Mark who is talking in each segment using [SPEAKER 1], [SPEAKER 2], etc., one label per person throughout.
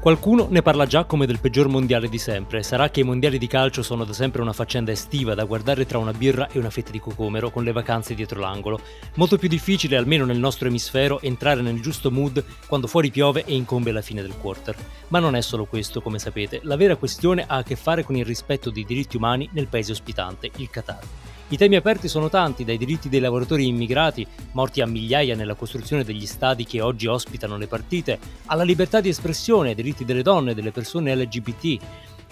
[SPEAKER 1] Qualcuno ne parla già come del peggior mondiale di sempre. Sarà che i mondiali di calcio sono da sempre una faccenda estiva da guardare tra una birra e una fetta di cocomero con le vacanze dietro l'angolo. Molto più difficile, almeno nel nostro emisfero, entrare nel giusto mood quando fuori piove e incombe la fine del quarter. Ma non è solo questo, come sapete. La vera questione ha a che fare con il rispetto dei diritti umani nel paese ospitante, il Qatar. I temi aperti sono tanti, dai diritti dei lavoratori immigrati, morti a migliaia nella costruzione degli stadi che oggi ospitano le partite, alla libertà di espressione, ai diritti delle donne e delle persone LGBT.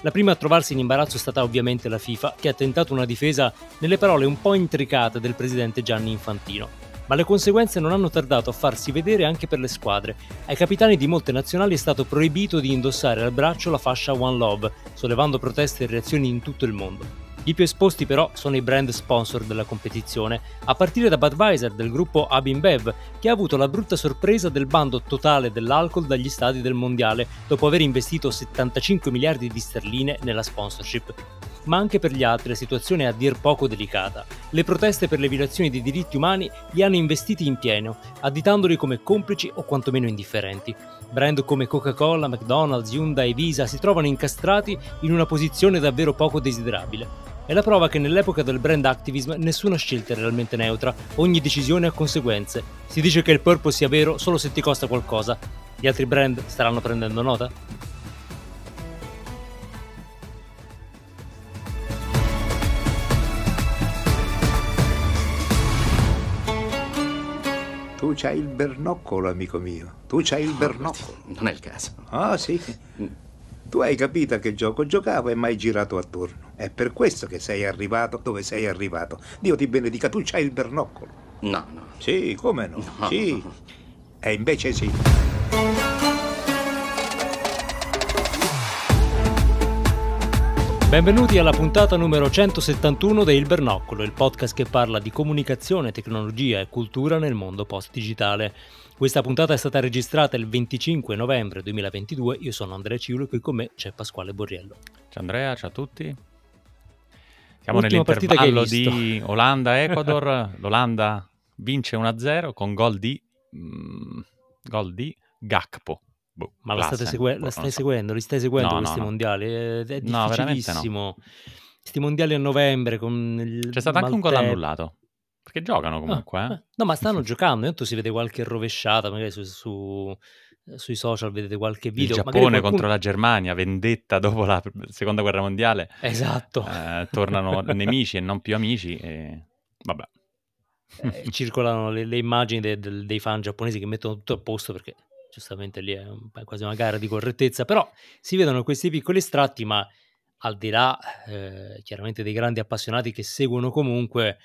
[SPEAKER 1] La prima a trovarsi in imbarazzo è stata ovviamente la FIFA, che ha tentato una difesa nelle parole un po' intricate del presidente Gianni Infantino. Ma le conseguenze non hanno tardato a farsi vedere anche per le squadre. Ai capitani di molte nazionali è stato proibito di indossare al braccio la fascia One Love, sollevando proteste e reazioni in tutto il mondo. I più esposti però sono i brand sponsor della competizione, a partire da Budweiser del gruppo Abinbev, che ha avuto la brutta sorpresa del bando totale dell'alcol dagli stadi del mondiale, dopo aver investito 75 miliardi di sterline nella sponsorship. Ma anche per gli altri la situazione è a dir poco delicata. Le proteste per le violazioni dei diritti umani li hanno investiti in pieno, additandoli come complici o quantomeno indifferenti. Brand come Coca-Cola, McDonald's, Hyundai e Visa si trovano incastrati in una posizione davvero poco desiderabile. È la prova che nell'epoca del brand activism nessuna scelta è realmente neutra, ogni decisione ha conseguenze. Si dice che il purpose sia vero solo se ti costa qualcosa. Gli altri brand staranno prendendo nota?
[SPEAKER 2] Tu c'hai il bernoccolo, amico mio. Tu c'hai il bernoccolo.
[SPEAKER 3] Non è il caso.
[SPEAKER 2] Ah, sì. Tu hai capito a che gioco giocavo e mai girato attorno. È per questo che sei arrivato dove sei arrivato. Dio ti benedica, tu c'hai il bernoccolo.
[SPEAKER 3] No, no.
[SPEAKER 2] Sì, come no?
[SPEAKER 3] No.
[SPEAKER 2] Sì. E invece sì.
[SPEAKER 1] Benvenuti alla puntata numero 171 di Il Bernoccolo, il podcast che parla di comunicazione, tecnologia e cultura nel mondo post-digitale. Questa puntata è stata registrata il 25 novembre 2022. Io sono Andrea Ciulo e qui con me c'è Pasquale Borriello.
[SPEAKER 4] Ciao Andrea, ciao a tutti. Siamo
[SPEAKER 1] Ultima partita che hai
[SPEAKER 4] nell'intervallo di Olanda-Ecuador. L'Olanda vince 1-0 con gol di, mm, gol di Gakpo. Boh,
[SPEAKER 1] Ma la, state segue-
[SPEAKER 4] boh,
[SPEAKER 1] la stai
[SPEAKER 4] so.
[SPEAKER 1] seguendo? Li stai seguendo
[SPEAKER 4] No,
[SPEAKER 1] questi
[SPEAKER 4] no.
[SPEAKER 1] mondiali? È, è
[SPEAKER 4] No, veramente no.
[SPEAKER 1] difficilissimo. Questi mondiali a novembre con il
[SPEAKER 4] C'è stato anche un gol annullato. Perché giocano comunque,
[SPEAKER 1] Ah,
[SPEAKER 4] eh.
[SPEAKER 1] No, ma stanno giocando. Intanto si vede qualche rovesciata, magari su, su- sui social vedete qualche
[SPEAKER 4] Il
[SPEAKER 1] video.
[SPEAKER 4] Giappone
[SPEAKER 1] magari qualcuno-
[SPEAKER 4] contro la Germania, vendetta dopo la seconda guerra mondiale.
[SPEAKER 1] Esatto.
[SPEAKER 4] eh, tornano nemici e non più amici. E... Vabbè.
[SPEAKER 1] Eh, circolano le, le immagini de- del- dei fan giapponesi che mettono tutto a posto perché giustamente lì è quasi una gara di correttezza, però si vedono questi piccoli estratti, ma al di là eh, chiaramente dei grandi appassionati che seguono comunque,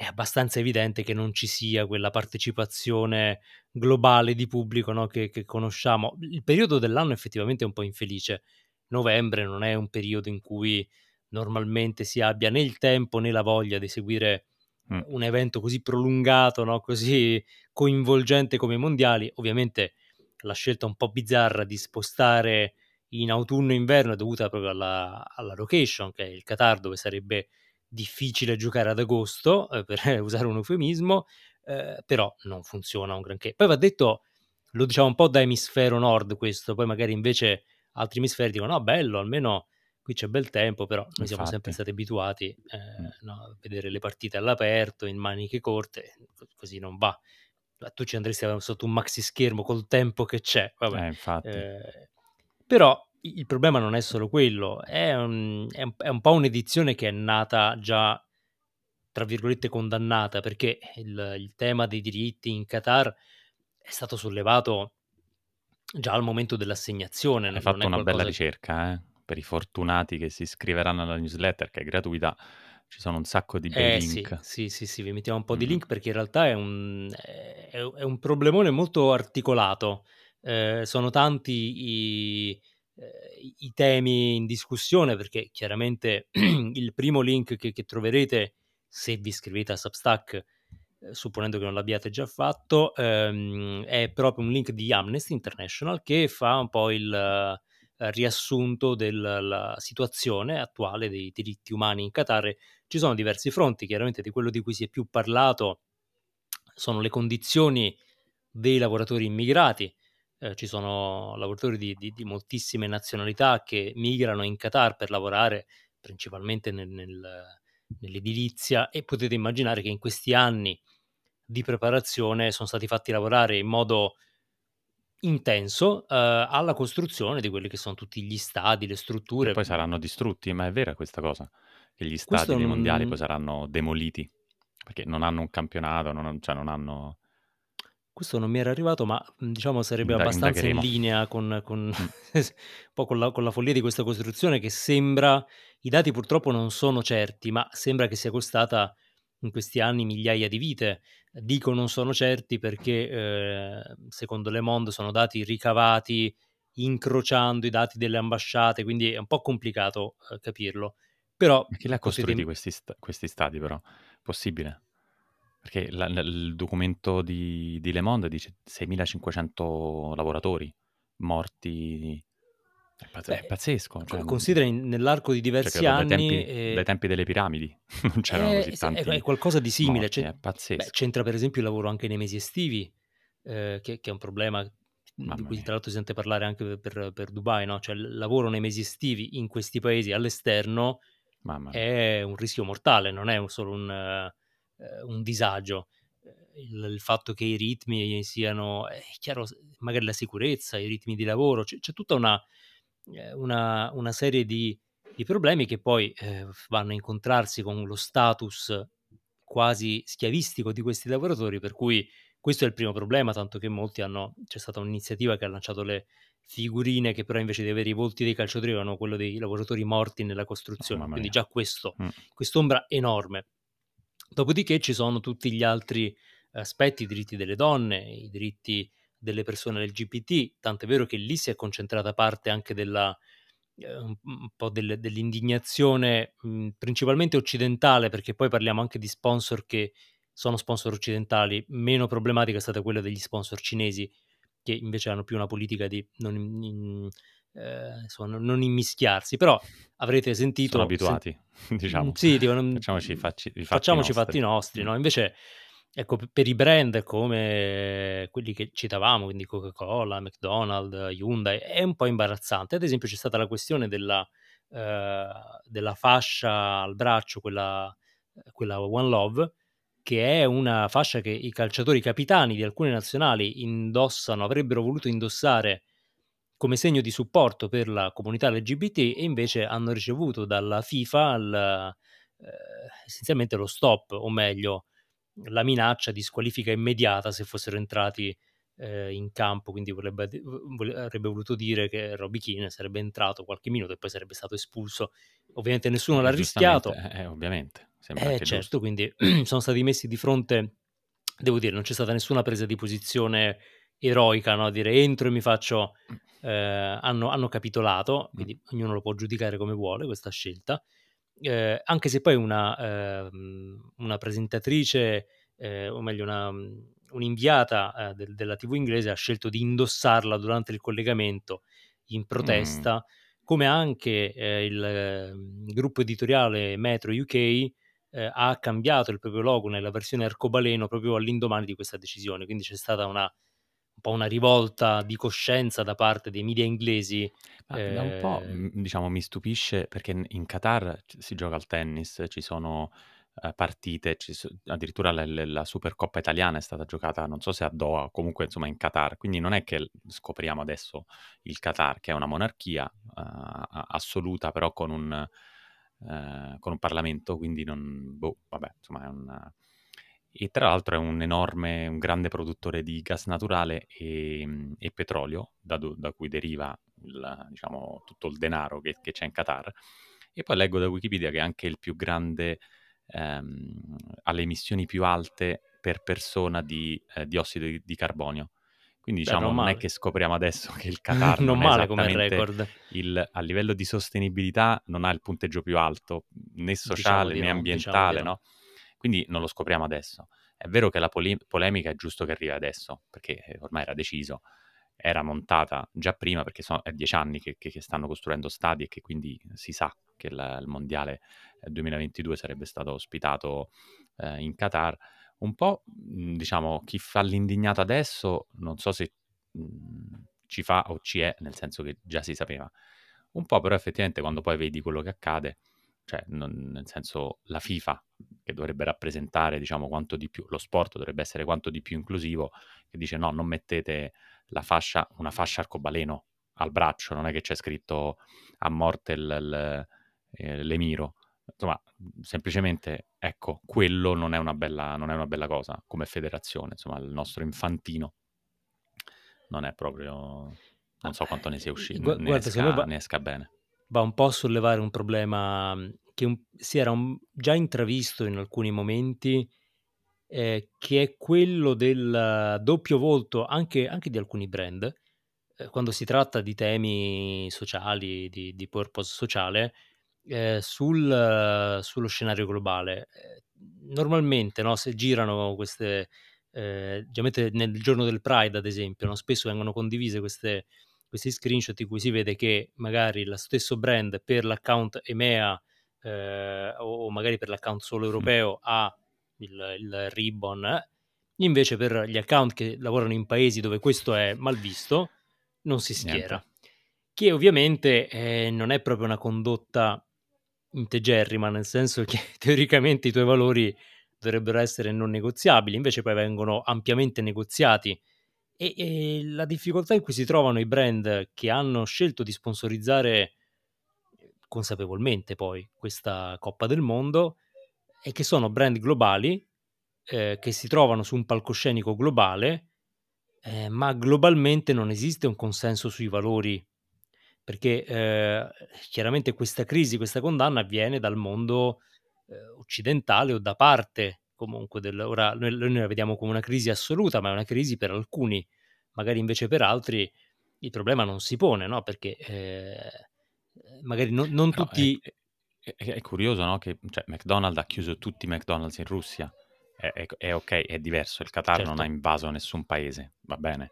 [SPEAKER 1] è abbastanza evidente che non ci sia quella partecipazione globale di pubblico no, che, che conosciamo. Il periodo dell'anno effettivamente è un po' infelice. Novembre non è un periodo in cui normalmente si abbia né il tempo né la voglia di seguire
[SPEAKER 4] Mm.
[SPEAKER 1] un evento così prolungato, no? così coinvolgente come i mondiali. Ovviamente la scelta un po' bizzarra di spostare in autunno e inverno è dovuta proprio alla, alla location, che è il Qatar, dove sarebbe difficile giocare ad agosto, eh, per usare un eufemismo, eh, però non funziona un granché. Poi va detto, lo diciamo un po' da emisfero nord questo, poi magari invece altri emisferi dicono no, bello, almeno qui c'è bel tempo, però noi siamo
[SPEAKER 4] Infatti.
[SPEAKER 1] sempre stati abituati eh, no, a vedere le partite all'aperto, in maniche corte, co- così non va. Ma Tu ci andresti sotto un maxi schermo col tempo che c'è, vabbè.
[SPEAKER 4] Eh, infatti.
[SPEAKER 1] Eh, però il problema non è solo quello, è un, è un- è un po' un'edizione che è nata già, tra virgolette, condannata, perché il, il tema dei diritti in Qatar è stato sollevato già al momento dell'assegnazione.
[SPEAKER 4] Hai fatto una bella ricerca, eh? Per i fortunati che si iscriveranno alla newsletter, che è gratuita, ci sono un sacco di bei
[SPEAKER 1] Eh sì,
[SPEAKER 4] link.
[SPEAKER 1] sì, sì, sì, vi mettiamo un po' di
[SPEAKER 4] Mm.
[SPEAKER 1] link perché in realtà è un, è, è un problemone molto articolato. Eh, sono tanti i, eh, i temi in discussione perché chiaramente il primo link che, che troverete se vi iscrivete a Substack, eh, supponendo che non l'abbiate già fatto, ehm, è proprio un link di Amnesty International che fa un po' il eh, riassunto della situazione attuale dei diritti umani in Qatar. Ci sono diversi fronti, chiaramente di quello di cui si è più parlato sono le condizioni dei lavoratori immigrati, eh, ci sono lavoratori di, di, di, moltissime nazionalità che migrano in Qatar per lavorare principalmente nel, nel, nell'edilizia e potete immaginare che in questi anni di preparazione sono stati fatti lavorare in modo intenso eh, alla costruzione di quelli che sono tutti gli stadi, le strutture.
[SPEAKER 4] E poi saranno distrutti, ma è vera questa cosa? Che gli stadi dei non... mondiali poi saranno demoliti? Perché non hanno un campionato, non, cioè non hanno...
[SPEAKER 1] Questo non mi era arrivato, ma diciamo sarebbe Inda- abbastanza in linea con, con, mm. un po' con la, con la follia di questa costruzione che sembra, i dati purtroppo non sono certi, ma sembra che sia costata in questi anni migliaia di vite. Dico non sono certi perché eh, secondo Le Monde sono dati ricavati incrociando i dati delle ambasciate, quindi è un po' complicato eh, capirlo. Però,
[SPEAKER 4] Ma chi li ha costruiti questi, st- questi stati però? Possibile? Perché la, il documento di, di, Le Monde dice 6.500 lavoratori morti. È, pazz- Beh, è pazzesco.
[SPEAKER 1] Cioè, considera in, nell'arco di cioè, diversi cioè, anni...
[SPEAKER 4] Dai tempi, eh, dai tempi, delle piramidi non c'erano
[SPEAKER 1] eh,
[SPEAKER 4] così tanti
[SPEAKER 1] È, è qualcosa di simile.
[SPEAKER 4] Morti, è pazzesco.
[SPEAKER 1] Beh, c'entra per esempio il lavoro anche nei mesi estivi, eh, che, che, è un problema Mamma di cui mia. tra l'altro si sente parlare anche per, per Dubai, no? Cioè il lavoro nei mesi estivi in questi paesi all'esterno è un rischio mortale, non è solo un, uh, un disagio. Il, il, fatto che i ritmi siano, è chiaro, magari la sicurezza, i ritmi di lavoro, c'è, c'è tutta una, eh, una, una, serie di, di problemi che poi eh, vanno a incontrarsi con lo status quasi schiavistico di questi lavoratori, per cui questo è il primo problema, tanto che molti hanno, c'è stata un'iniziativa che ha lanciato le figurine che però invece di avere i volti dei calciatori avevano quello dei lavoratori morti nella costruzione, quindi già questo, mm. quest'ombra enorme. Dopodiché ci sono tutti gli altri aspetti, i diritti delle donne, i diritti delle persone LGBT, tant'è vero che lì si è concentrata parte anche della, eh, un, po' del, dell'indignazione mh, principalmente occidentale, perché poi parliamo anche di sponsor che sono sponsor occidentali, meno problematica è stata quella degli sponsor cinesi, che invece hanno più una politica di non, in, eh, insomma, non immischiarsi, però avrete sentito...
[SPEAKER 4] Sono abituati,
[SPEAKER 1] sen-
[SPEAKER 4] diciamo.
[SPEAKER 1] Sì, dicono,
[SPEAKER 4] facciamoci i facci, i fatti
[SPEAKER 1] facciamoci
[SPEAKER 4] nostri.
[SPEAKER 1] fatti nostri, no? Invece, ecco, per i brand come quelli che citavamo, quindi Coca-Cola, McDonald's, Hyundai, è un po' imbarazzante. Ad esempio c'è stata la questione della, eh, della fascia al braccio, quella, quella One Love, che è una fascia che i calciatori capitani di alcune nazionali indossano, avrebbero voluto indossare come segno di supporto per la comunità LGBT e invece hanno ricevuto dalla FIFA il, eh, essenzialmente lo stop, o meglio, la minaccia di squalifica immediata se fossero entrati eh, in campo, quindi vorrebbe, avrebbe voluto dire che Robbie Keane sarebbe entrato qualche minuto e poi sarebbe stato espulso. Ovviamente nessuno eh, l'ha rischiato.
[SPEAKER 4] Eh, ovviamente.
[SPEAKER 1] Sembra eh, certo, quindi sono stati messi di fronte, devo dire, non c'è stata nessuna presa di posizione eroica, no? dire entro e mi faccio... Eh, hanno, hanno, capitolato, quindi mm. ognuno lo può giudicare come vuole questa scelta, eh, anche se poi una, eh, una presentatrice, eh, o meglio una, un'inviata eh, del, della TV inglese ha scelto di indossarla durante il collegamento in protesta, mm. come anche eh, il, gruppo editoriale Metro UK ha cambiato il proprio logo nella versione arcobaleno proprio all'indomani di questa decisione. Quindi c'è stata una, un po' una rivolta di coscienza da parte dei media inglesi.
[SPEAKER 4] Ma eh... da un po', eh, diciamo, mi stupisce perché in Qatar si gioca al tennis, ci sono uh, partite, ci so, addirittura la, la, Supercoppa italiana è stata giocata, non so se a Doha comunque insomma in Qatar, quindi non è che scopriamo adesso il Qatar, che è una monarchia uh, assoluta, però con un eh, con un Parlamento, quindi non... Boh, vabbè, insomma è un... E tra l'altro è un enorme, un grande produttore di gas naturale e, e petrolio, da, da, cui deriva il, diciamo, tutto il denaro che, che, c'è in Qatar. E poi leggo da Wikipedia che è anche il più grande, ehm, alle emissioni più alte per persona di eh, diossido di, di carbonio. Quindi diciamo Beh, non, non è che scopriamo adesso che il Qatar non, non male come record. Il, a livello di sostenibilità non ha il punteggio più alto, né diciamo sociale diciamo né ambientale, diciamo no? Quindi non lo scopriamo adesso. È vero che la poli- polemica è giusto che arrivi adesso, perché eh, ormai era deciso, era montata già prima, perché sono, è dieci anni che, che, che, stanno costruendo stadi e che quindi si sa che il, il Mondiale 2022 sarebbe stato ospitato eh, in Qatar un po', diciamo, chi fa l'indignato adesso, non so se mhmm, ci fa o ci è, nel senso che già si sapeva. Un po' però effettivamente quando poi vedi quello che accade, cioè non, nel senso la FIFA che dovrebbe rappresentare diciamo quanto di più, lo sport dovrebbe essere quanto di più inclusivo, che dice no, non mettete la fascia, una fascia arcobaleno al braccio, non è che c'è scritto a morte il, il, eh, l'emiro. Insomma, semplicemente, ecco, quello non è, una bella, non è una bella cosa come federazione. Insomma, il nostro infantino non è proprio... Non so quanto ne sia uscito, Gu- ne, guarda, esca, va, ne esca bene.
[SPEAKER 1] Va un po' a sollevare un problema che un, si era un, già intravisto in alcuni momenti, eh, che è quello del doppio volto anche, anche di alcuni brand, eh, quando si tratta di temi sociali, di, di purpose sociale, eh, sul, sullo scenario globale. Eh, normalmente, no, se girano queste, eh, nel giorno del Pride, ad esempio, no, spesso vengono condivise queste, questi screenshot in cui si vede che magari lo stesso brand per l'account EMEA eh, o magari per l'account solo europeo ha il, il ribbon, invece per gli account che lavorano in paesi dove questo è mal visto, non si schiera. Niente. Che ovviamente eh, non è proprio una condotta integerrima, nel senso che teoricamente i tuoi valori dovrebbero essere non negoziabili, invece poi vengono ampiamente negoziati. E, e la difficoltà in cui si trovano i brand che hanno scelto di sponsorizzare consapevolmente poi questa Coppa del Mondo è che sono brand globali eh, che si trovano su un palcoscenico globale eh, ma globalmente non esiste un consenso sui valori, perché eh, chiaramente questa crisi, questa condanna avviene dal mondo eh, occidentale o da parte comunque del... Ora noi, noi la vediamo come una crisi assoluta, ma è una crisi per alcuni, magari invece per altri il problema non si pone, no? Perché eh, magari non, non tutti...
[SPEAKER 4] È, è, è, curioso, no? Che cioè, McDonald's ha chiuso tutti i McDonald's in Russia è, è, è, ok, è diverso, il Qatar certo. non ha invaso nessun paese, va bene.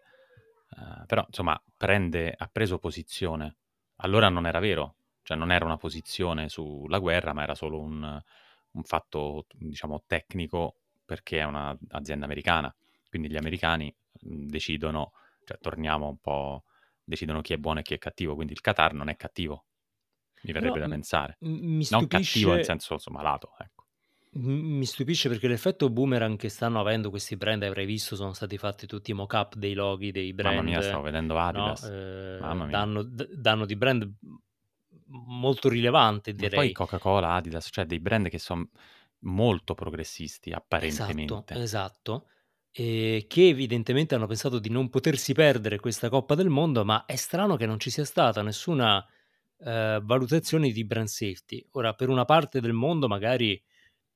[SPEAKER 4] Uh, però, insomma, prende, ha preso posizione. Allora non era vero, cioè non era una posizione sulla guerra, ma era solo un, un fatto, diciamo, tecnico perché è un'azienda americana. Quindi gli americani decidono, cioè torniamo un po', decidono chi è buono e chi è cattivo. Quindi il Qatar non è cattivo, mi verrebbe Però, da pensare.
[SPEAKER 1] Mi stupisce...
[SPEAKER 4] Non cattivo nel senso, insomma, malato, ecco.
[SPEAKER 1] Mi stupisce perché l'effetto boomerang che stanno avendo questi brand, avrai visto, sono stati fatti tutti i mock-up dei loghi dei brand.
[SPEAKER 4] Mamma mia, stavo vedendo Adidas. No? Eh, Mamma
[SPEAKER 1] mia. Danno, d- danno, di brand molto rilevante, direi.
[SPEAKER 4] Ma poi Coca-Cola, Adidas, cioè dei brand che sono molto progressisti, apparentemente.
[SPEAKER 1] Esatto, esatto. E che evidentemente hanno pensato di non potersi perdere questa Coppa del Mondo, ma è strano che non ci sia stata nessuna eh, valutazione di brand safety. Ora, per una parte del mondo magari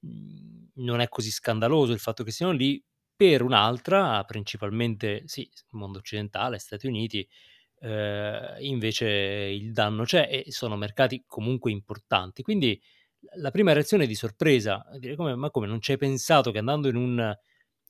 [SPEAKER 1] Mhmm, non è così scandaloso il fatto che siano lì, per un'altra, principalmente sì, mondo occidentale, Stati Uniti, eh, invece il danno c'è e sono mercati comunque importanti. Quindi la prima reazione è di sorpresa, dire come, ma come non ci hai pensato che andando in un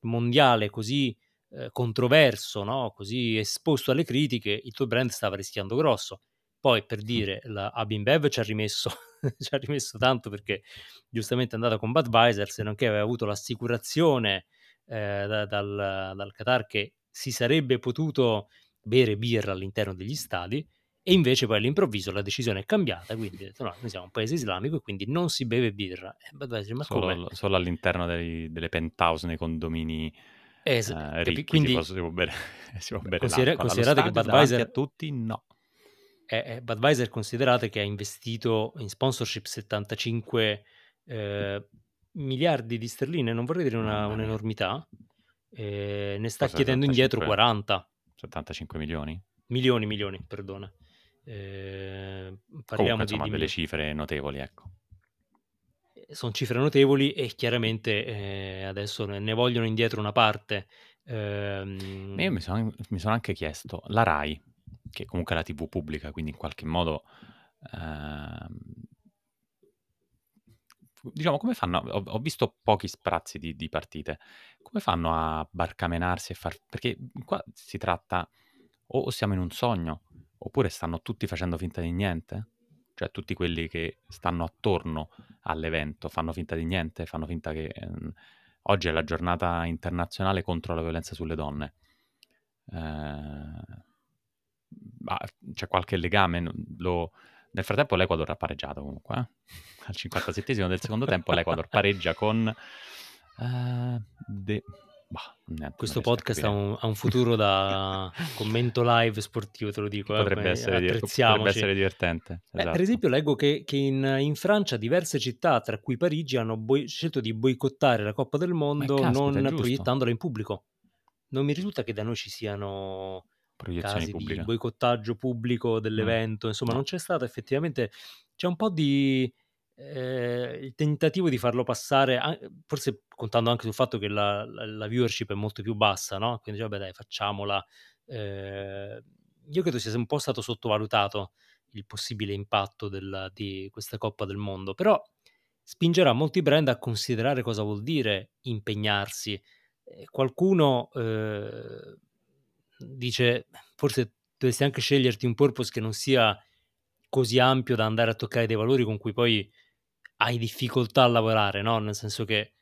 [SPEAKER 1] mondiale così eh, controverso, no? così esposto alle critiche, il tuo brand stava rischiando grosso. Poi per dire, la Abimbev ci ha rimesso ci ha rimesso tanto perché giustamente è andata con Budweiser, se non che aveva avuto l'assicurazione eh, da, dal, dal Qatar che si sarebbe potuto bere birra all'interno degli stadi e invece poi all'improvviso la decisione è cambiata, quindi detto, no, noi siamo un paese islamico e quindi non si beve birra.
[SPEAKER 4] Budweiser, ma solo, solo all'interno dei, delle penthouse nei condomini Esatto, eh, ricchi quindi, si, può, si può bere, si può bere considera-
[SPEAKER 1] considerate che Budweiser
[SPEAKER 4] a tutti no
[SPEAKER 1] è, Budweiser considerate che ha investito in sponsorship 75 eh, miliardi di sterline, non vorrei dire una, un'enormità, eh, ne sta Cosa chiedendo 75? indietro 40.
[SPEAKER 4] 75 milioni?
[SPEAKER 1] Milioni, milioni, perdona. Eh, parliamo
[SPEAKER 4] Comunque, insomma, di, delle cifre notevoli, ecco.
[SPEAKER 1] Eh, Sono cifre notevoli e chiaramente eh, adesso ne vogliono indietro una parte.
[SPEAKER 4] Ehm... Io mi sono, mi sono anche chiesto, la RAI, che comunque è la TV pubblica, quindi in qualche modo... Eh, diciamo, come fanno? Ho, ho, visto pochi sprazzi di, di, partite. Come fanno a barcamenarsi e far... Perché qua si tratta... O siamo in un sogno, oppure stanno tutti facendo finta di niente? Cioè tutti quelli che stanno attorno all'evento fanno finta di niente, fanno finta che... Eh, oggi è la giornata internazionale contro la violenza sulle donne. Eh, ah, c'è qualche legame, lo... nel frattempo l'Ecuador ha pareggiato comunque, eh? al 57 del secondo tempo l'Ecuador pareggia con... Uh, de...
[SPEAKER 1] Bah, Questo podcast ha un, ha un, futuro da commento live sportivo, te lo dico.
[SPEAKER 4] Potrebbe,
[SPEAKER 1] eh,
[SPEAKER 4] essere, potrebbe essere, divertente.
[SPEAKER 1] Esatto. Eh, per esempio, leggo che, che in, in, Francia diverse città, tra cui Parigi, hanno boi- scelto di boicottare la Coppa del Mondo caspita, non proiettandola in pubblico. Non mi risulta che da noi ci siano casi pubbliche. di boicottaggio pubblico dell'evento, mm. insomma, no. non c'è stato effettivamente. C'è un po' di eh, il tentativo di farlo passare, forse contando anche sul fatto che la, la, la viewership è molto più bassa, no? Quindi, vabbè, dai, facciamola. Eh, io credo sia un po' stato sottovalutato il possibile impatto della, di questa Coppa del Mondo, però spingerà molti brand a considerare cosa vuol dire impegnarsi. Eh, qualcuno eh, dice, forse dovresti anche sceglierti un purpose che non sia così ampio da andare a toccare dei valori con cui poi hai difficoltà a lavorare, no? Nel senso che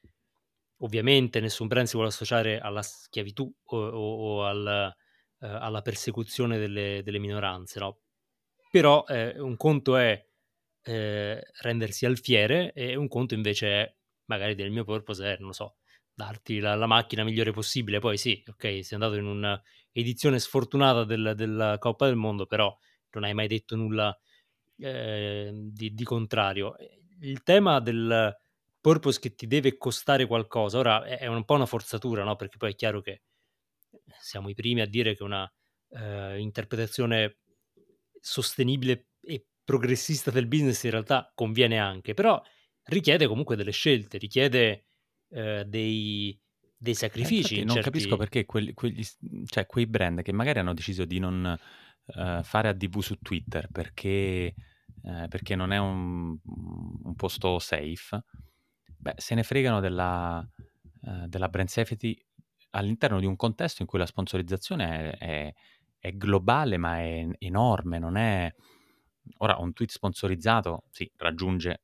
[SPEAKER 1] ovviamente nessun brand si vuole associare alla schiavitù o, o, o al, eh, alla persecuzione delle, delle, minoranze, no? Però eh, un conto è eh, rendersi alfiere e un conto invece è, magari del mio purpose è, non lo so, darti la, la macchina migliore possibile. Poi sì, ok, sei andato in un'edizione sfortunata del, della Coppa del Mondo, però non hai mai detto nulla eh, di, di contrario il tema del purpose che ti deve costare qualcosa, ora è, un po' una forzatura, no? Perché poi è chiaro che siamo i primi a dire che una uh, interpretazione sostenibile e progressista del business in realtà conviene anche, però richiede comunque delle scelte, richiede uh, dei, dei, sacrifici.
[SPEAKER 4] Eh, non certi... capisco perché quelli, quegli, cioè, quei brand che magari hanno deciso di non uh, fare ADV su Twitter perché eh, perché non è un, un, posto safe, beh, se ne fregano della, eh, della brand safety all'interno di un contesto in cui la sponsorizzazione è, è, è globale ma è enorme, non è... Ora, un tweet sponsorizzato, sì, raggiunge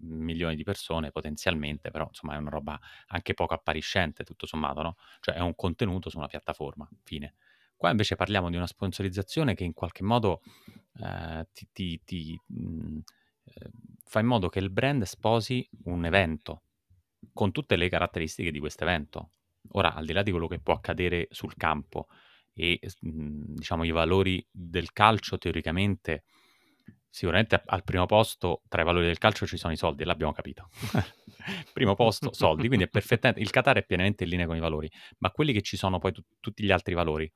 [SPEAKER 4] milioni di persone potenzialmente, però insomma è una roba anche poco appariscente tutto sommato, no? Cioè è un contenuto su una piattaforma, fine. Qua invece parliamo di una sponsorizzazione che in qualche modo eh, ti, ti, ti mh, mm, eh, fa in modo che il brand sposi un evento con tutte le caratteristiche di questo evento. Ora, al di là di quello che può accadere sul campo e mh, mm, diciamo i valori del calcio teoricamente sicuramente al primo posto tra i valori del calcio ci sono i soldi, l'abbiamo capito. primo posto, soldi, quindi è perfettamente il Qatar è pienamente in linea con i valori, ma quelli che ci sono poi tu, tutti gli altri valori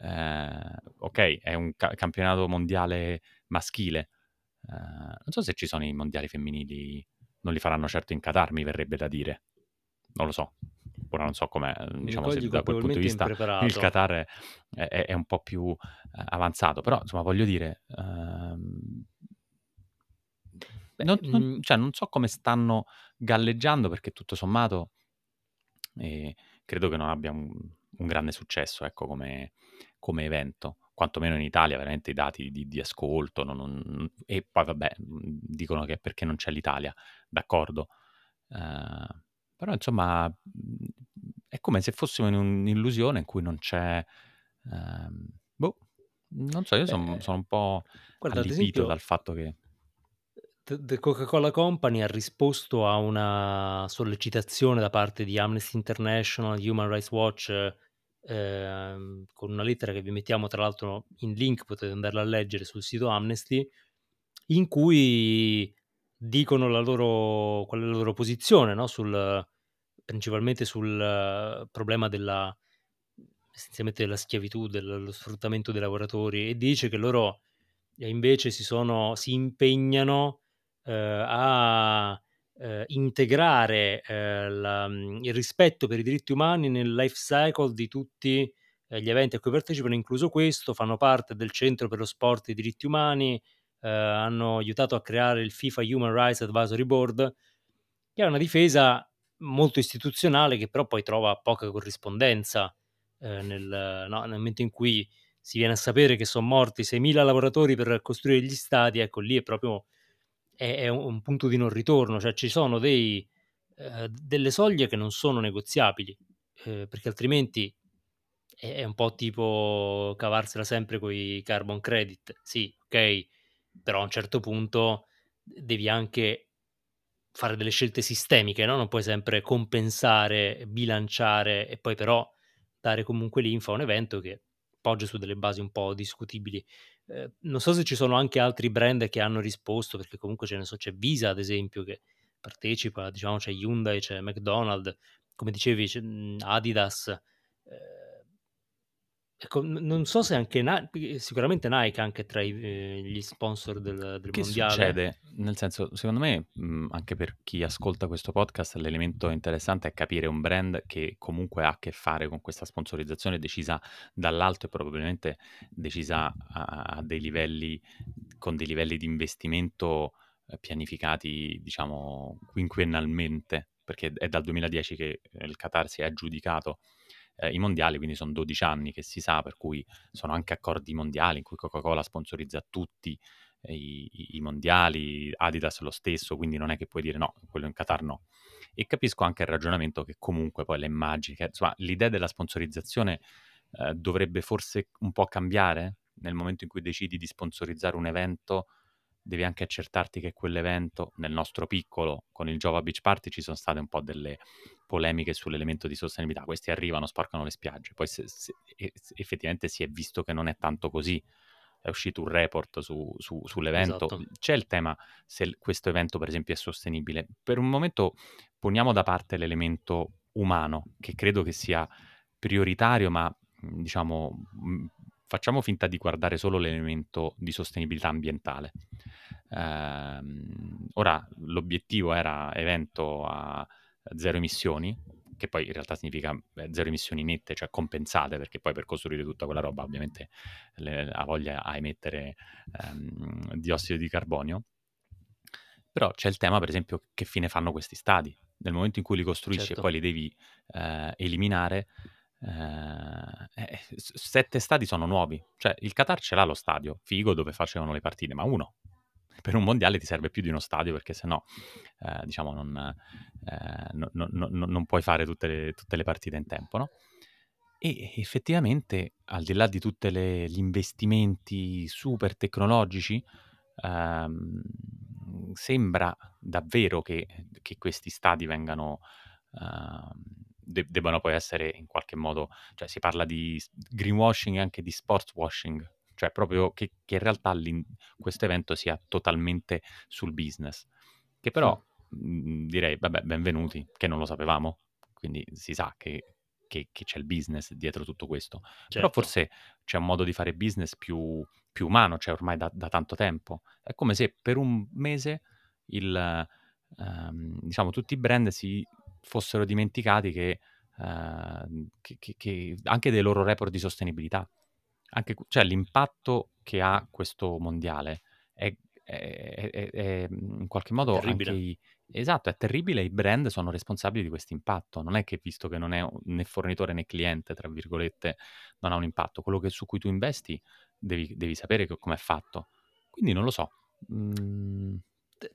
[SPEAKER 4] eh, ok, è un ca- campionato mondiale maschile. Eh, non so se ci sono i mondiali femminili, non li faranno certo in Qatar, mi verrebbe da dire. Non lo so. Ora non so come, diciamo, se da quel punto di vista il Qatar è, è, è un po' più eh, avanzato, però insomma voglio dire, ehm, Beh, non, non, mm. cioè, non, so come stanno galleggiando perché tutto sommato eh, credo che non abbia un, un grande successo ecco, come, come evento, quantomeno in Italia veramente i dati di, di ascolto non, non, e poi vabbè mhmm, dicono che è perché non c'è l'Italia, d'accordo, uh, però insomma mhmm, è come se fossimo in un'illusione in cui non c'è, uh, boh, non so, io sono son un po' guarda, allibito esempio, dal fatto che...
[SPEAKER 1] The Coca-Cola Company ha risposto a una sollecitazione da parte di Amnesty International, Human Rights Watch Ehm, con una lettera che vi mettiamo tra l'altro in link, potete andarla a leggere sul sito Amnesty, in cui dicono la loro, qual è la loro posizione, no? sul, principalmente sul problema della, essenzialmente della schiavitù, dello sfruttamento dei lavoratori, e dice che loro invece si, sono, si impegnano eh, a eh, integrare eh, la, mm, il rispetto per i diritti umani nel life cycle di tutti eh, gli eventi a cui partecipano, incluso questo, fanno parte del Centro per lo Sport e i diritti umani, eh, hanno aiutato a creare il FIFA Human Rights Advisory Board, che è una difesa molto istituzionale che però poi trova poca corrispondenza eh, nel, no, nel momento in cui si viene a sapere che sono morti 6.000 lavoratori per costruire gli stadi, ecco lì è proprio è, è un, un, punto di non ritorno, cioè ci sono dei, eh, delle soglie che non sono negoziabili, eh, perché altrimenti è un po' tipo cavarsela sempre con i carbon credit. Sì, ok, però a un certo punto devi anche fare delle scelte sistemiche, no? Non puoi sempre compensare, bilanciare e poi però dare comunque l'info a un evento che poggia su delle basi un po' discutibili. Eh, non so se ci sono anche altri brand che hanno risposto, perché comunque ce ne so, c'è Visa ad esempio che partecipa, diciamo c'è Hyundai, c'è McDonald's, come dicevi c'è mhmm, Adidas. Eh, Ecco, non so se anche Ni sicuramente Nike anche tra i ehm, gli sponsor del del
[SPEAKER 4] Che
[SPEAKER 1] mondiale.
[SPEAKER 4] succede? Nel senso, secondo me, mhmm, anche per chi ascolta questo podcast, l'elemento interessante è capire un brand che comunque ha a che fare con questa sponsorizzazione decisa dall'alto e probabilmente decisa a a dei livelli con dei livelli di investimento, ehm, pianificati, diciamo, quinquennalmente, perché è dal 2010 che, il Qatar si è aggiudicato eh, i mondiali, quindi sono 12 anni che si sa, per cui sono anche accordi mondiali in cui Coca-Cola sponsorizza tutti eh, i, i, mondiali, Adidas lo stesso, quindi non è che puoi dire no, quello in Qatar no. E capisco anche il ragionamento che comunque poi le immagini, che, insomma, l'idea della sponsorizzazione eh, dovrebbe forse un po' cambiare nel momento in cui decidi di sponsorizzare un evento devi anche accertarti che quell'evento, nel nostro piccolo, con il Jova Beach Party ci sono state un po' delle polemiche sull'elemento di sostenibilità. Questi arrivano, sporcano le spiagge, poi se, se, effettivamente si è visto che non è tanto così. È uscito un report su, su, sull'evento. Esatto. C'è il tema se questo evento, per esempio, è sostenibile. Per un momento poniamo da parte l'elemento umano, che credo che sia prioritario, ma diciamo facciamo finta di guardare solo l'elemento di sostenibilità ambientale. Eh, ora l'obiettivo era evento a zero emissioni, che poi in realtà significa eh, zero emissioni nette, cioè compensate, perché poi per costruire tutta quella roba ovviamente le, ha voglia a emettere ehm, diossido di carbonio. Però c'è il tema, per esempio, che fine fanno questi stadi. Nel momento in cui li costruisci certo. e poi li devi eh, eliminare, eh, eh sette stadi sono nuovi, cioè il Qatar ce l'ha lo stadio, figo dove facevano le partite, ma uno. Per un mondiale ti serve più di uno stadio perché sennò eh, diciamo non, eh, no, no, no, non, puoi fare tutte le, tutte le, partite in tempo, no? E effettivamente, al di là di tutti gli investimenti super tecnologici, ehm, sembra davvero che, che, questi stadi vengano ehm, de- debbano poi essere in qualche modo, cioè si parla di greenwashing e anche di sportswashing, cioè proprio che, che in realtà questo evento sia totalmente sul business, che però mh, direi, vabbè, benvenuti, che non lo sapevamo, quindi si sa che, che, che c'è il business dietro tutto questo, certo. però forse c'è un modo di fare business più, più umano, cioè ormai da, da, tanto tempo, è come se per un mese il... Um, diciamo tutti i brand si fossero dimenticati che, uh, che, che, che, anche dei loro report di sostenibilità, anche, cioè l'impatto che ha questo mondiale è, è, è, è in qualche modo anche i, esatto, è terribile, i brand sono responsabili di questo impatto, non è che visto che non è né fornitore né cliente, tra virgolette, non ha un impatto, quello che, su cui tu investi devi, devi sapere come è fatto, quindi non lo so. Mm,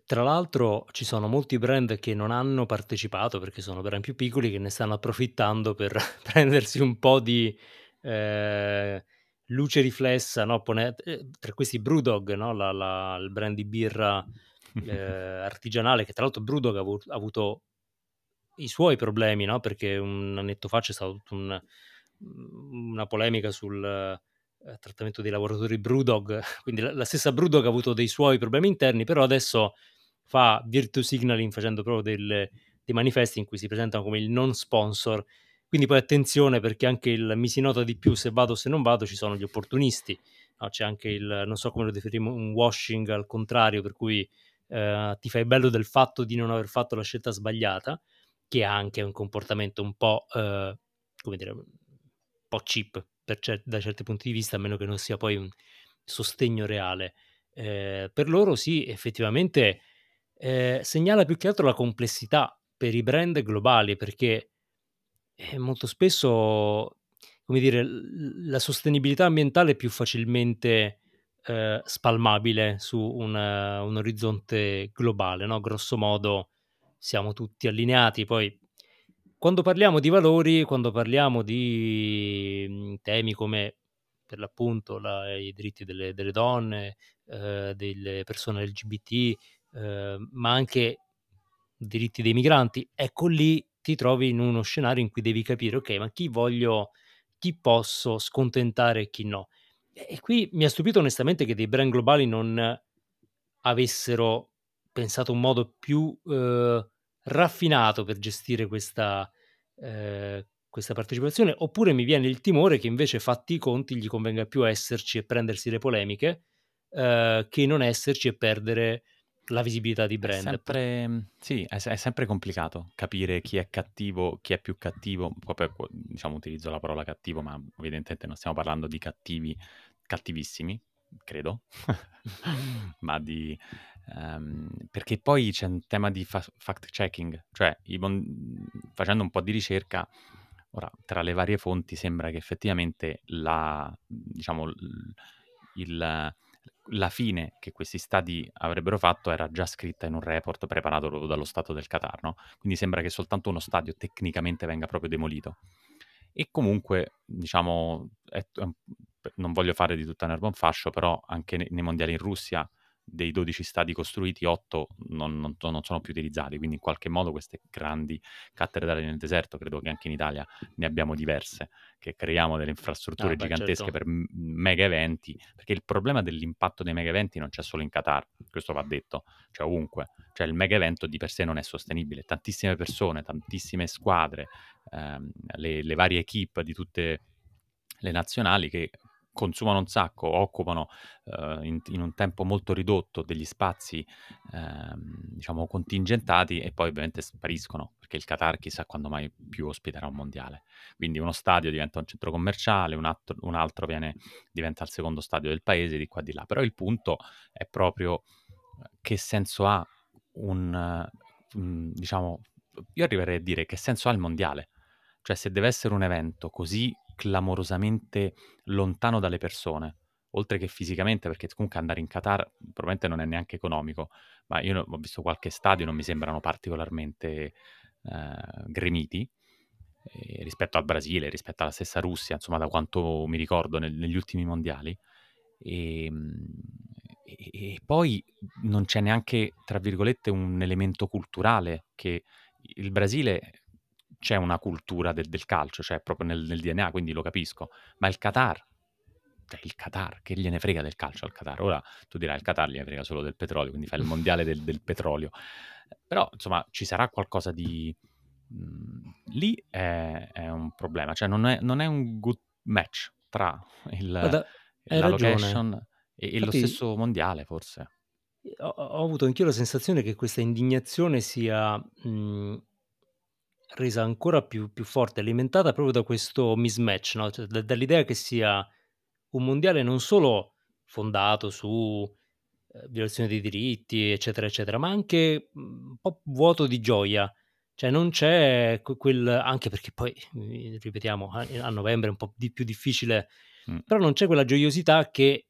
[SPEAKER 1] tra l'altro ci sono molti brand che non hanno partecipato perché sono brand più piccoli che ne stanno approfittando per prendersi un po' di eh, luce riflessa, no? Pone- eh, tra questi Brewdog, no? la, la, il brand di birra eh, artigianale, che tra l'altro Brewdog ha, avuto, i suoi problemi, no? perché un annetto fa c'è stata un, una polemica sul eh, trattamento dei lavoratori Brewdog, quindi la, la, stessa Brewdog ha avuto dei suoi problemi interni, però adesso fa virtue signaling facendo proprio delle, dei manifesti in cui si presentano come il non sponsor, quindi poi attenzione perché anche il mi si nota di più se vado o se non vado, ci sono gli opportunisti, no? c'è anche il, non so come lo definiremo, un washing al contrario, per cui eh, ti fai bello del fatto di non aver fatto la scelta sbagliata, che ha anche un comportamento un po', eh, come dire, un po' cheap cer- da certi punti di vista, a meno che non sia poi un sostegno reale. Eh, per loro sì, effettivamente eh, segnala più che altro la complessità per i brand globali, perché eh, molto spesso, come dire, la sostenibilità ambientale è più facilmente eh, spalmabile su una, un orizzonte globale, no? Grosso modo siamo tutti allineati, poi quando parliamo di valori, quando parliamo di mhmm, temi come per l'appunto la i diritti delle delle donne, ehm, delle persone LGBT, ehm, ma anche diritti dei migranti, ecco lì ti trovi in uno scenario in cui devi capire: "Okay, ma chi voglio chi posso scontentare e chi no". E qui mi ha stupito onestamente che dei brand globali non avessero pensato un modo più, uhm, raffinato per gestire questa ehm, questa partecipazione, oppure mi viene il timore che invece fatti i conti gli convenga più esserci e prendersi le polemiche, ehm, che non esserci e perdere la visibilità di
[SPEAKER 4] È
[SPEAKER 1] brand.
[SPEAKER 4] sempre mhmm, sì, è è sempre complicato capire chi è cattivo, chi è più cattivo, proprio diciamo utilizzo la parola cattivo, ma evidentemente non stiamo parlando di cattivi cattivissimi, credo, ma di ehm, perché poi c'è un tema di fa fact checking, cioè i mon facendo un po' di ricerca, ora tra le varie fonti sembra che effettivamente la diciamo l il la fine che questi stati avrebbero fatto era già scritta in un report preparato dallo Stato del Qatar, no, quindi sembra che soltanto uno stadio tecnicamente venga proprio demolito. E comunque, diciamo, è un non voglio fare di tutta un'erba un fascio, però anche ne nei mondiali in Russia dei 12 stadi costruiti, 8 non non non sono più utilizzati, quindi in qualche modo queste grandi cattedrali nel deserto, credo che anche in Italia ne abbiamo diverse, che creiamo delle infrastrutture
[SPEAKER 1] Ah beh,
[SPEAKER 4] gigantesche
[SPEAKER 1] certo.
[SPEAKER 4] per mega eventi, perché il problema dell'impatto dei mega eventi non c'è solo in Qatar, questo va detto, cioè ovunque. Cioè il mega evento di per sé non è sostenibile. Tantissime persone, tantissime squadre, ehm, le le varie équipe di tutte le nazionali che consumano un sacco, occupano, ehm, in in un tempo molto ridotto degli spazi, ehm, diciamo contingentati e poi ovviamente spariscono, perché il Qatar chissà quando mai più ospiterà un mondiale. Quindi uno stadio diventa un centro commerciale, un attr un altro viene diventa il secondo stadio del paese, di qua di là. Però il punto è proprio, ehm, che senso ha un mhmm, diciamo io arriverei a dire che senso ha il mondiale? Cioè se deve essere un evento così clamorosamente lontano dalle persone, oltre che fisicamente, perché comunque andare in Qatar probabilmente non è neanche economico, ma io ho visto qualche stadio, non mi sembrano particolarmente, ehm, gremiti, ehm, rispetto al Brasile, rispetto alla stessa Russia, insomma da quanto mi ricordo nel negli ultimi mondiali. Ehm, e e poi non c'è neanche, tra virgolette, un elemento culturale che il Brasile c'è una cultura del del calcio, cioè proprio nel nel DNA, quindi lo capisco, ma il Qatar cioè il Qatar, che gliene frega del calcio al Qatar? Ora tu dirai: "Al Qatar gliene frega solo del petrolio, quindi fai il mondiale del del petrolio". Però insomma ci sarà qualcosa di mhmm, lì è è un problema, cioè non è non è un good match tra il
[SPEAKER 1] Guarda,
[SPEAKER 4] la
[SPEAKER 1] ragione.
[SPEAKER 4] location e e lo stesso mondiale forse.
[SPEAKER 1] ho avuto anch'io la sensazione che questa indignazione sia, mhmm, resa ancora più più forte, alimentata proprio da questo mismatch, no, cioè da dall'idea che sia un mondiale non solo fondato su, ehm, violazione dei diritti, eccetera, eccetera, ma anche, mhmm, un po' vuoto di gioia. Cioè non c'è que quel anche perché poi, ehm, ripetiamo, a a novembre è un po' di più difficile,
[SPEAKER 4] Mh.
[SPEAKER 1] però non c'è quella gioiosità che,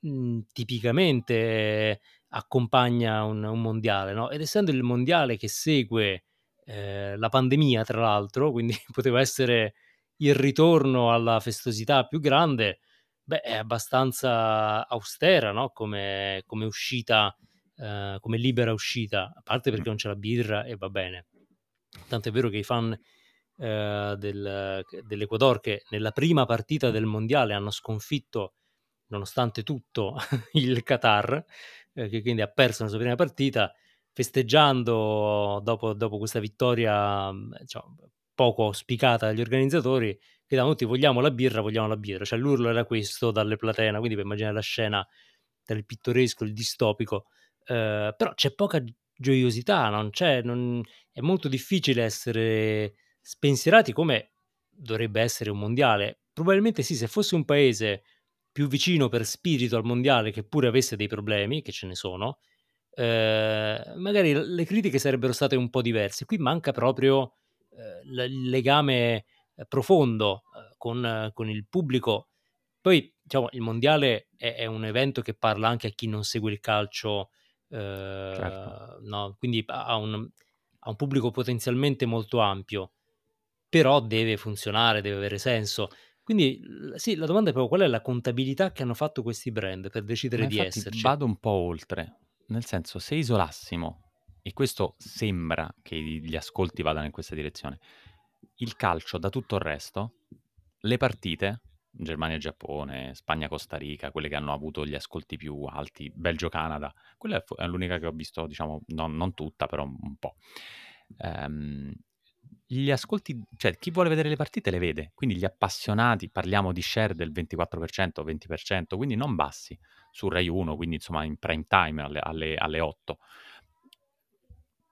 [SPEAKER 1] mhmm, tipicamente accompagna un un mondiale, no, ed essendo il mondiale che segue, ehm, la pandemia tra l'altro, quindi poteva essere il ritorno alla festosità più grande, beh, è abbastanza austera, no, come come uscita, ehm, come libera uscita, a parte perché non c'è la birra e va bene. Tant'è vero che i fan, ehm, del dell'Ecuador che nella prima partita del mondiale hanno sconfitto, nonostante tutto, il Qatar, ehm, che quindi ha perso la sua prima partita, festeggiando dopo dopo questa vittoria, diciamo poco auspicata dagli organizzatori, gridavano tutti: "Vogliamo la birra, vogliamo la birra." Cioè l'urlo era questo dalle platee, no, quindi puoi immaginare la scena tra il pittoresco, il distopico, ehm, però c'è poca gioiosità, non c'è non è molto difficile essere spensierati come dovrebbe essere un mondiale. Probabilmente sì, se fosse un paese più vicino per spirito al mondiale, che pure avesse dei problemi, che ce ne sono, ehm, magari le critiche sarebbero state un po' diverse. Qui manca proprio, l il legame, ehm, profondo, ehm, con con il pubblico. Poi, diciamo, il mondiale è è un evento che parla anche a chi non segue il calcio,
[SPEAKER 4] Certo.
[SPEAKER 1] ehm, no, quindi ha un ha un pubblico potenzialmente molto ampio. però deve funzionare, deve avere senso. Quindi sì, la domanda è proprio qual è la contabilità che hanno fatto questi brand per decidere
[SPEAKER 4] Ma
[SPEAKER 1] di esserci.
[SPEAKER 4] vado un po' oltre, nel senso se isolassimo, e questo sembra che gli ascolti vadano in questa direzione, il calcio da tutto il resto, le partite, Germania-Giappone, Spagna-Costa Rica, quelle che hanno avuto gli ascolti più alti, Belgio-Canada, quella è, l'unica che ho visto, diciamo, non, non tutta, però un po'. Ehm, gli ascolti, cioè chi vuole vedere le partite le vede, quindi gli appassionati, parliamo di share del 24%, 20%, quindi non bassi, su Rai 1, quindi insomma in prime time alle, alle, alle 8.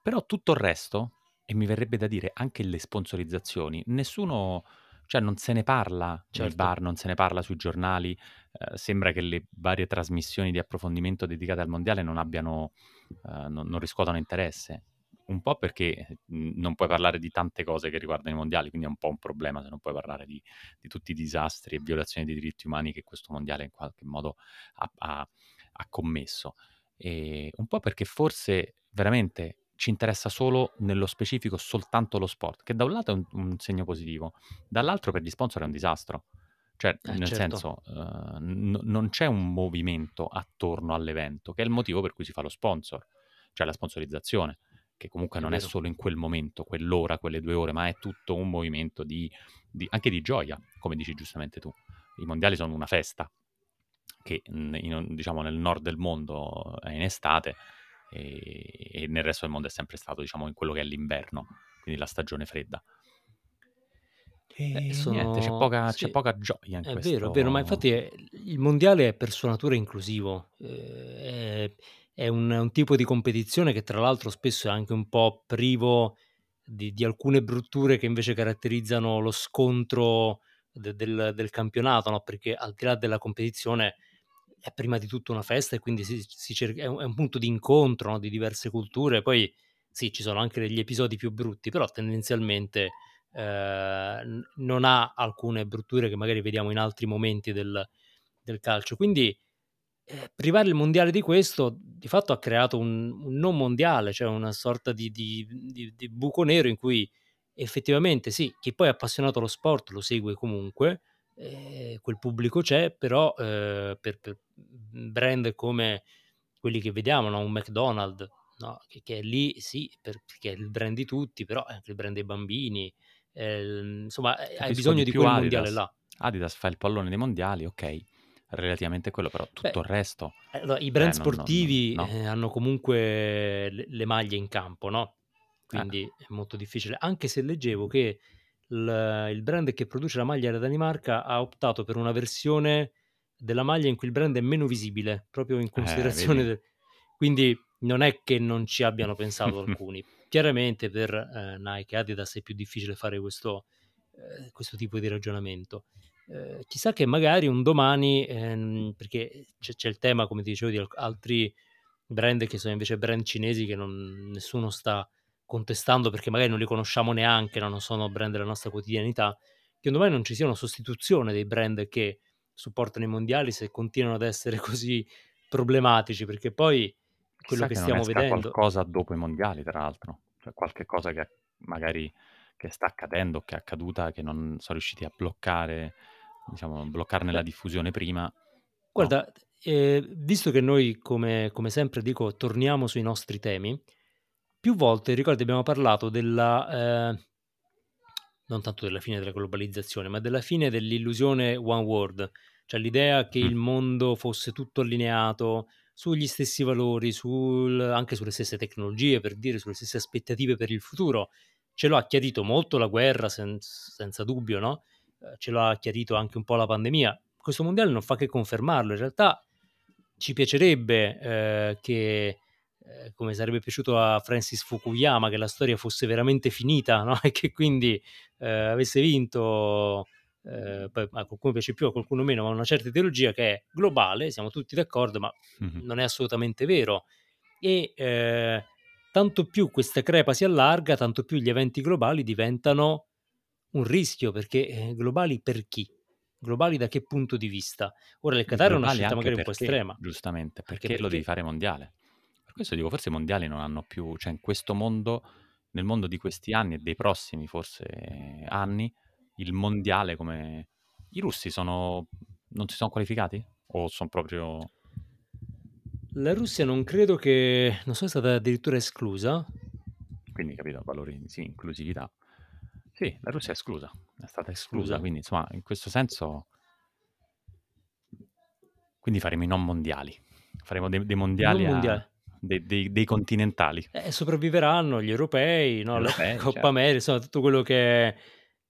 [SPEAKER 4] Però tutto il resto, e mi verrebbe da dire anche le sponsorizzazioni, nessuno, cioè non se ne parla certo. nei bar, non se ne parla sui giornali, eh, sembra che le varie trasmissioni di approfondimento dedicate al mondiale non abbiano, eh, non, non riscuotano interesse un po' perché mhmm, non puoi parlare di tante cose che riguardano i mondiali, quindi è un po' un problema se non puoi parlare di, di tutti i disastri e violazioni dei diritti umani che questo mondiale in qualche modo ha, ha, ha commesso. E un po' perché forse veramente ci interessa solo nello specifico soltanto lo sport, che da un lato è un, un segno positivo, dall'altro per gli sponsor è un disastro. Cioè, eh, nel certo. senso, uh, n- non c'è un movimento attorno all'evento, che è il motivo per cui si fa lo sponsor, cioè la sponsorizzazione che comunque è non è solo in quel momento, quell'ora, quelle due ore, ma è tutto un movimento di, di, anche di gioia, come dici giustamente tu. I mondiali sono una festa che in, diciamo, nel nord del mondo è in estate e, e, nel resto del mondo è sempre stato diciamo, in quello che è l'inverno, quindi la stagione fredda. E eh, sono... niente, c'è poca, sì, c'è poca gioia in
[SPEAKER 1] è
[SPEAKER 4] questo.
[SPEAKER 1] vero, è vero, ma infatti è, il mondiale è per sua natura inclusivo. Eh, è è un, un, tipo di competizione che tra l'altro spesso è anche un po' privo di, di alcune brutture che invece caratterizzano lo scontro de, del, del, campionato, no? perché al di là della competizione è prima di tutto una festa e quindi si, si cerca, è, un, è, un, punto di incontro no? di diverse culture, poi sì, ci sono anche degli episodi più brutti, però tendenzialmente eh, non ha alcune brutture che magari vediamo in altri momenti del, del calcio. Quindi privare il mondiale di questo di fatto ha creato un, un non mondiale, cioè una sorta di, di, di, di, buco nero in cui effettivamente sì, chi poi è appassionato allo sport lo segue comunque, eh, quel pubblico c'è, però eh, per, per, brand come quelli che vediamo, no? un McDonald's, no? che, che, è lì sì, perché è il brand di tutti, però è anche il brand dei bambini, eh, insomma Capisco hai bisogno di, quel Adidas. mondiale là.
[SPEAKER 4] Adidas fa il pallone dei mondiali, ok relativamente quello, però tutto Beh, il resto...
[SPEAKER 1] Allora, I brand eh, sportivi non, non, no. eh, hanno comunque le, le, maglie in campo, no? Quindi eh. è molto difficile. Anche se leggevo che il, il, brand che produce la maglia da Danimarca ha optato per una versione della maglia in cui il brand è meno visibile, proprio in eh, considerazione... del... Quindi non è che non ci abbiano pensato alcuni. Chiaramente per eh, Nike e Adidas è più difficile fare questo, eh, questo tipo di ragionamento. Eh, chissà che magari un domani, ehm, perché c'è, c'è, il tema, come ti dicevo, di altri brand che sono invece brand cinesi che non, nessuno sta contestando perché magari non li conosciamo neanche, no? non sono brand della nostra quotidianità, che un domani non ci sia una sostituzione dei brand che supportano i mondiali se continuano ad essere così problematici, perché poi quello
[SPEAKER 4] che,
[SPEAKER 1] che stiamo vedendo...
[SPEAKER 4] qualcosa dopo i mondiali, tra l'altro, cioè qualche cosa che magari che sta accadendo, che è accaduta, che non sono riusciti a bloccare diciamo, bloccarne la diffusione prima.
[SPEAKER 1] Guarda, no. eh, visto che noi, come, come, sempre dico, torniamo sui nostri temi, più volte, ricordi, abbiamo parlato della... Eh, non tanto della fine della globalizzazione, ma della fine dell'illusione one world, cioè l'idea che mm. il mondo fosse tutto allineato sugli stessi valori, sul, anche sulle stesse tecnologie, per dire, sulle stesse aspettative per il futuro. Ce lo ha chiarito molto la guerra, sen- senza dubbio, no? Eh, ce l'ha chiarito anche un po' la pandemia, questo mondiale non fa che confermarlo. In realtà ci piacerebbe eh, che, eh, come sarebbe piaciuto a Francis Fukuyama, che la storia fosse veramente finita no? e che quindi eh, avesse vinto. Eh, a qualcuno piace più, a qualcuno meno, ma una certa ideologia che è globale, siamo tutti d'accordo, ma mm-hmm. non è assolutamente vero. E eh, tanto più questa crepa si allarga, tanto più gli eventi globali diventano un rischio perché eh, globali per chi? Globali da che punto di vista? Ora il Qatar è una scelta magari un po' estrema.
[SPEAKER 4] Giustamente, perché, perché, lo devi fare mondiale. Per questo dico, forse i mondiali non hanno più, cioè in questo mondo nel mondo di questi anni e dei prossimi forse anni, il mondiale come... I russi sono... non si sono qualificati? O sono proprio...
[SPEAKER 1] La Russia non credo che... non so, è stata addirittura esclusa.
[SPEAKER 4] Quindi, capito, valori, sì, inclusività. Sì, la Russia è esclusa, è stata esclusa, quindi insomma, in questo senso... Quindi faremo i non mondiali. Faremo dei, dei mondiali, a- dei, dei- dei continentali.
[SPEAKER 1] Eh, sopravviveranno gli europei, no?
[SPEAKER 4] Gli
[SPEAKER 1] la
[SPEAKER 4] europei,
[SPEAKER 1] Coppa
[SPEAKER 4] certo.
[SPEAKER 1] America, insomma, tutto quello che è,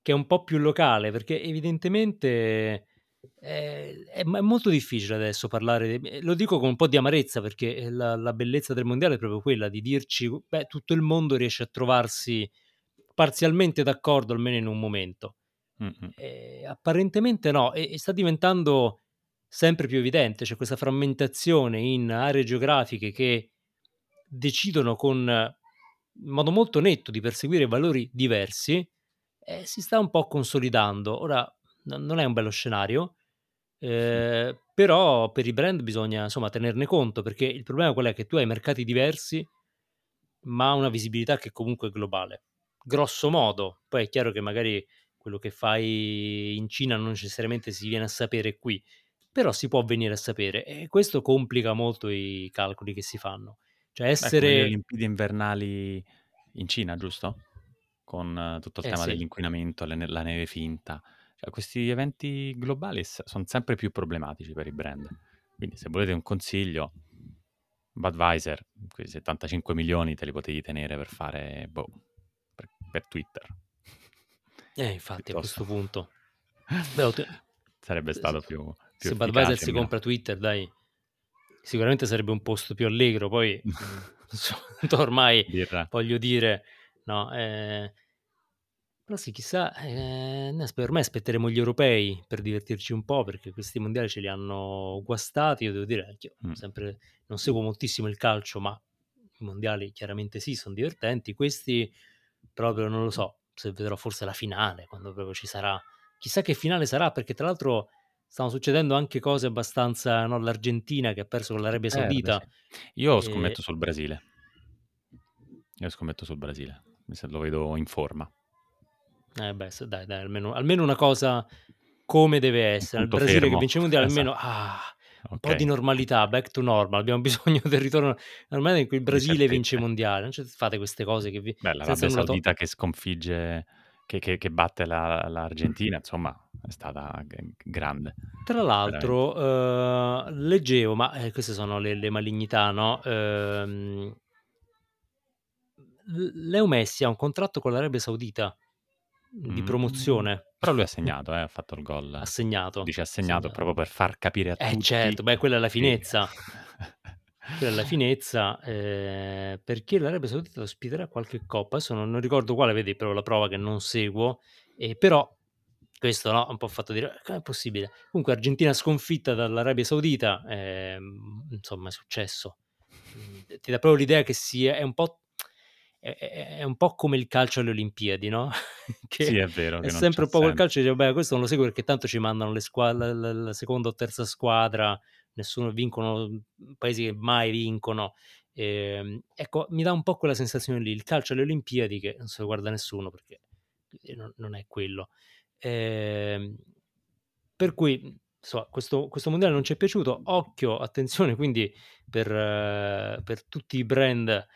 [SPEAKER 1] che è un po' più locale, perché evidentemente è, è- è molto difficile adesso parlare, di- eh, lo dico con un po' di amarezza, perché la, la bellezza del mondiale è proprio quella di dirci, beh, tutto il mondo riesce a trovarsi parzialmente d'accordo, almeno in un momento. Eh, apparentemente no, e, e sta diventando sempre più evidente, c'è questa frammentazione in aree geografiche che decidono con in modo molto netto di perseguire valori diversi, eh, si sta un po' consolidando. Ora no- non è un bello scenario, eh, però per i brand bisogna insomma tenerne conto perché il problema qual è che tu hai mercati diversi, ma una visibilità che comunque è globale. Grosso modo, poi è chiaro che magari quello che fai in Cina non necessariamente si viene a sapere qui, però si può venire a sapere e questo complica molto i calcoli che si fanno. Cioè
[SPEAKER 4] Beh, come le
[SPEAKER 1] essere...
[SPEAKER 4] Olimpiadi invernali in Cina, giusto? Con eh, tutto il
[SPEAKER 1] Eh
[SPEAKER 4] tema
[SPEAKER 1] sì,
[SPEAKER 4] dell'inquinamento, ne- la neve finta. Cioè, questi eventi globali s- sono sempre più problematici per i brand. Quindi, se volete un consiglio, Budweiser, quei 75 milioni te li potevi tenere per fare, boh, per, Twitter.
[SPEAKER 1] eh, infatti a
[SPEAKER 4] Piuttosto.
[SPEAKER 1] questo punto... Ot-
[SPEAKER 4] Sarebbe stato più, più
[SPEAKER 1] se Budweiser si compra Twitter, dai, sicuramente sarebbe un posto più allegro, poi ormai
[SPEAKER 4] Birra.
[SPEAKER 1] voglio dire, no, eh, però sì, chissà, eh, ormai aspetteremo gli europei per divertirci un po', perché questi mondiali ce li hanno guastati, io devo dire, anch'io
[SPEAKER 4] Mm.
[SPEAKER 1] sempre, non seguo moltissimo il calcio, ma i mondiali chiaramente sì, sono divertenti, questi proprio non lo so, se vedrò forse la finale, quando proprio ci sarà, chissà che finale sarà, perché tra l'altro stanno succedendo anche cose abbastanza, no, l'Argentina che ha perso con l'Arabia
[SPEAKER 4] Perde,
[SPEAKER 1] Saudita,
[SPEAKER 4] sì. Io
[SPEAKER 1] e-
[SPEAKER 4] scommetto sul Brasile. Io scommetto sul Brasile. Sa- Lo vedo in forma.
[SPEAKER 1] Eh beh, se- dai, dai, almeno, almeno una cosa come deve essere. Il Brasile che
[SPEAKER 4] fermo.
[SPEAKER 1] vince il mondiale, almeno
[SPEAKER 4] Esatto.
[SPEAKER 1] ah, un po' di normalità, back to normal. Abbiamo bisogno del ritorno normale in cui il Brasile
[SPEAKER 4] certezze.
[SPEAKER 1] vince il mondiale. Non ci fate queste cose che vi...
[SPEAKER 4] Beh,
[SPEAKER 1] senza
[SPEAKER 4] l'Arabia
[SPEAKER 1] nulla to-
[SPEAKER 4] Saudita che sconfigge, che, che- che batte la- l'Argentina, insomma, è stata g- grande.
[SPEAKER 1] Tra l'altro, eh, leggevo, ma eh, queste sono le, le malignità, no? L- Leo Messi ha un contratto con l'Arabia Saudita di
[SPEAKER 4] Mm.
[SPEAKER 1] promozione.
[SPEAKER 4] Però lui ha segnato, eh, ha fatto il gol.
[SPEAKER 1] Ha segnato.
[SPEAKER 4] Dice ha segnato
[SPEAKER 1] Segnato.
[SPEAKER 4] proprio per far capire a
[SPEAKER 1] Eh
[SPEAKER 4] tutti.
[SPEAKER 1] certo, beh, quella è la finezza. Quella è la finezza, eh, perché l'Arabia Saudita ospiterà qualche coppa, adesso non, non ricordo quale, vedi però la prova che non seguo, eh, però questo no, un po' fatto dire, come è possibile? Comunque Argentina sconfitta dall'Arabia Saudita, ehm, insomma è successo. Mm, Ti dà proprio l'idea che sia, è un po', è, un po' come il calcio alle Olimpiadi, no? che
[SPEAKER 4] Sì, è vero.
[SPEAKER 1] è sempre un po' quel calcio, dice, beh, questo non lo seguo perché tanto ci mandano le squadre, la, la seconda o terza squadra, nessuno vincono, paesi che mai vincono. Ehm, ecco, mi dà un po' quella sensazione lì, il calcio alle Olimpiadi che non se lo guarda nessuno perché eh, non, non è quello. Ehm, per cui, insomma, questo, questo mondiale non ci è piaciuto, occhio, attenzione quindi per, eh, per tutti i brand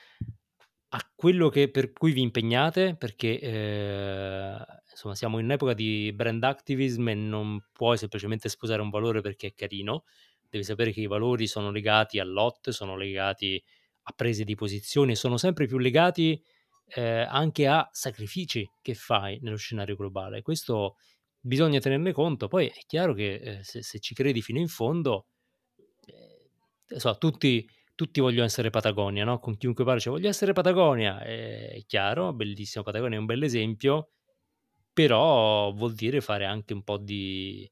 [SPEAKER 1] a quello che, per cui vi impegnate, perché eh, insomma siamo in un'epoca di brand activism e non puoi semplicemente sposare un valore perché è carino, devi sapere che i valori sono legati a lot, sono legati a prese di posizione, sono sempre più legati eh, anche a sacrifici che fai nello scenario globale. Questo bisogna tenerne conto. Poi è chiaro che eh, se, se ci credi fino in fondo, eh, so, tutti, tutti vogliono essere Patagonia, no? Con chiunque parli, cioè, voglio essere Patagonia, è chiaro, bellissimo, Patagonia è un bel esempio, però vuol dire fare anche un po' di,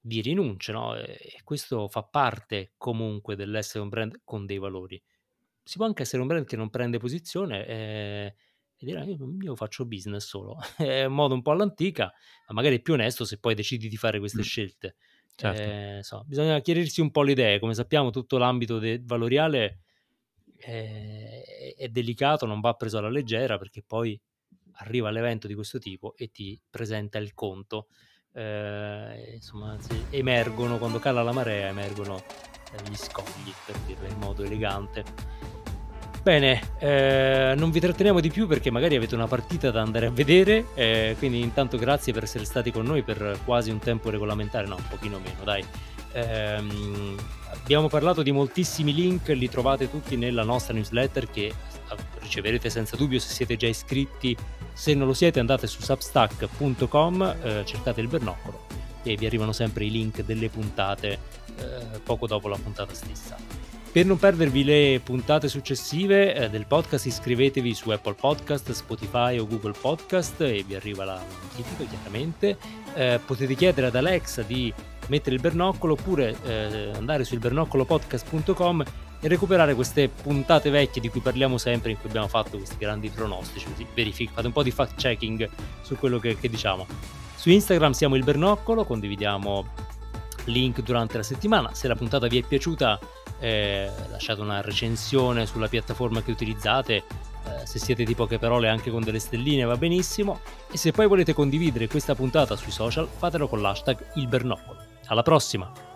[SPEAKER 1] di rinunce, no? E questo fa parte comunque dell'essere un brand con dei valori. Si può anche essere un brand che non prende posizione e, e dire io, io faccio business solo. è un modo un po' all'antica, ma magari è più onesto se poi decidi di fare queste
[SPEAKER 4] Mm.
[SPEAKER 1] scelte.
[SPEAKER 4] Certo.
[SPEAKER 1] Eh, so, bisogna chiarirsi un po' le idee. Come sappiamo, tutto l'ambito de- valoriale è, è delicato, non va preso alla leggera perché poi arriva l'evento di questo tipo e ti presenta il conto. Eh, insomma, emergono, quando cala la marea, emergono eh, gli scogli, per dirlo in modo elegante. Bene, eh, non vi tratteniamo di più perché magari avete una partita da andare a vedere, eh, quindi intanto grazie per essere stati con noi per quasi un tempo regolamentare, no, un pochino meno, dai. Eh, abbiamo parlato di moltissimi link, li trovate tutti nella nostra newsletter che riceverete senza dubbio se siete già iscritti. Se non lo siete andate su substack.com, eh, cercate il bernoccolo e vi arrivano sempre i link delle puntate eh, poco dopo la puntata stessa. Per non perdervi le puntate successive eh, del podcast iscrivetevi su Apple Podcast, Spotify o Google Podcast e vi arriva la notifica chiaramente. Eh, potete chiedere ad Alexa di mettere il bernoccolo oppure eh, andare su ilbernoccolopodcast.com e recuperare queste puntate vecchie di cui parliamo sempre, in cui abbiamo fatto questi grandi pronostici, così verific- fate un po' di fact checking su quello che, che diciamo. Su Instagram siamo il bernoccolo, condividiamo link durante la settimana. Se la puntata vi è piaciuta eh, lasciate una recensione sulla piattaforma che utilizzate, eh, se siete di poche parole anche con delle stelline va benissimo e se poi volete condividere questa puntata sui social fatelo con l'hashtag il Alla prossima!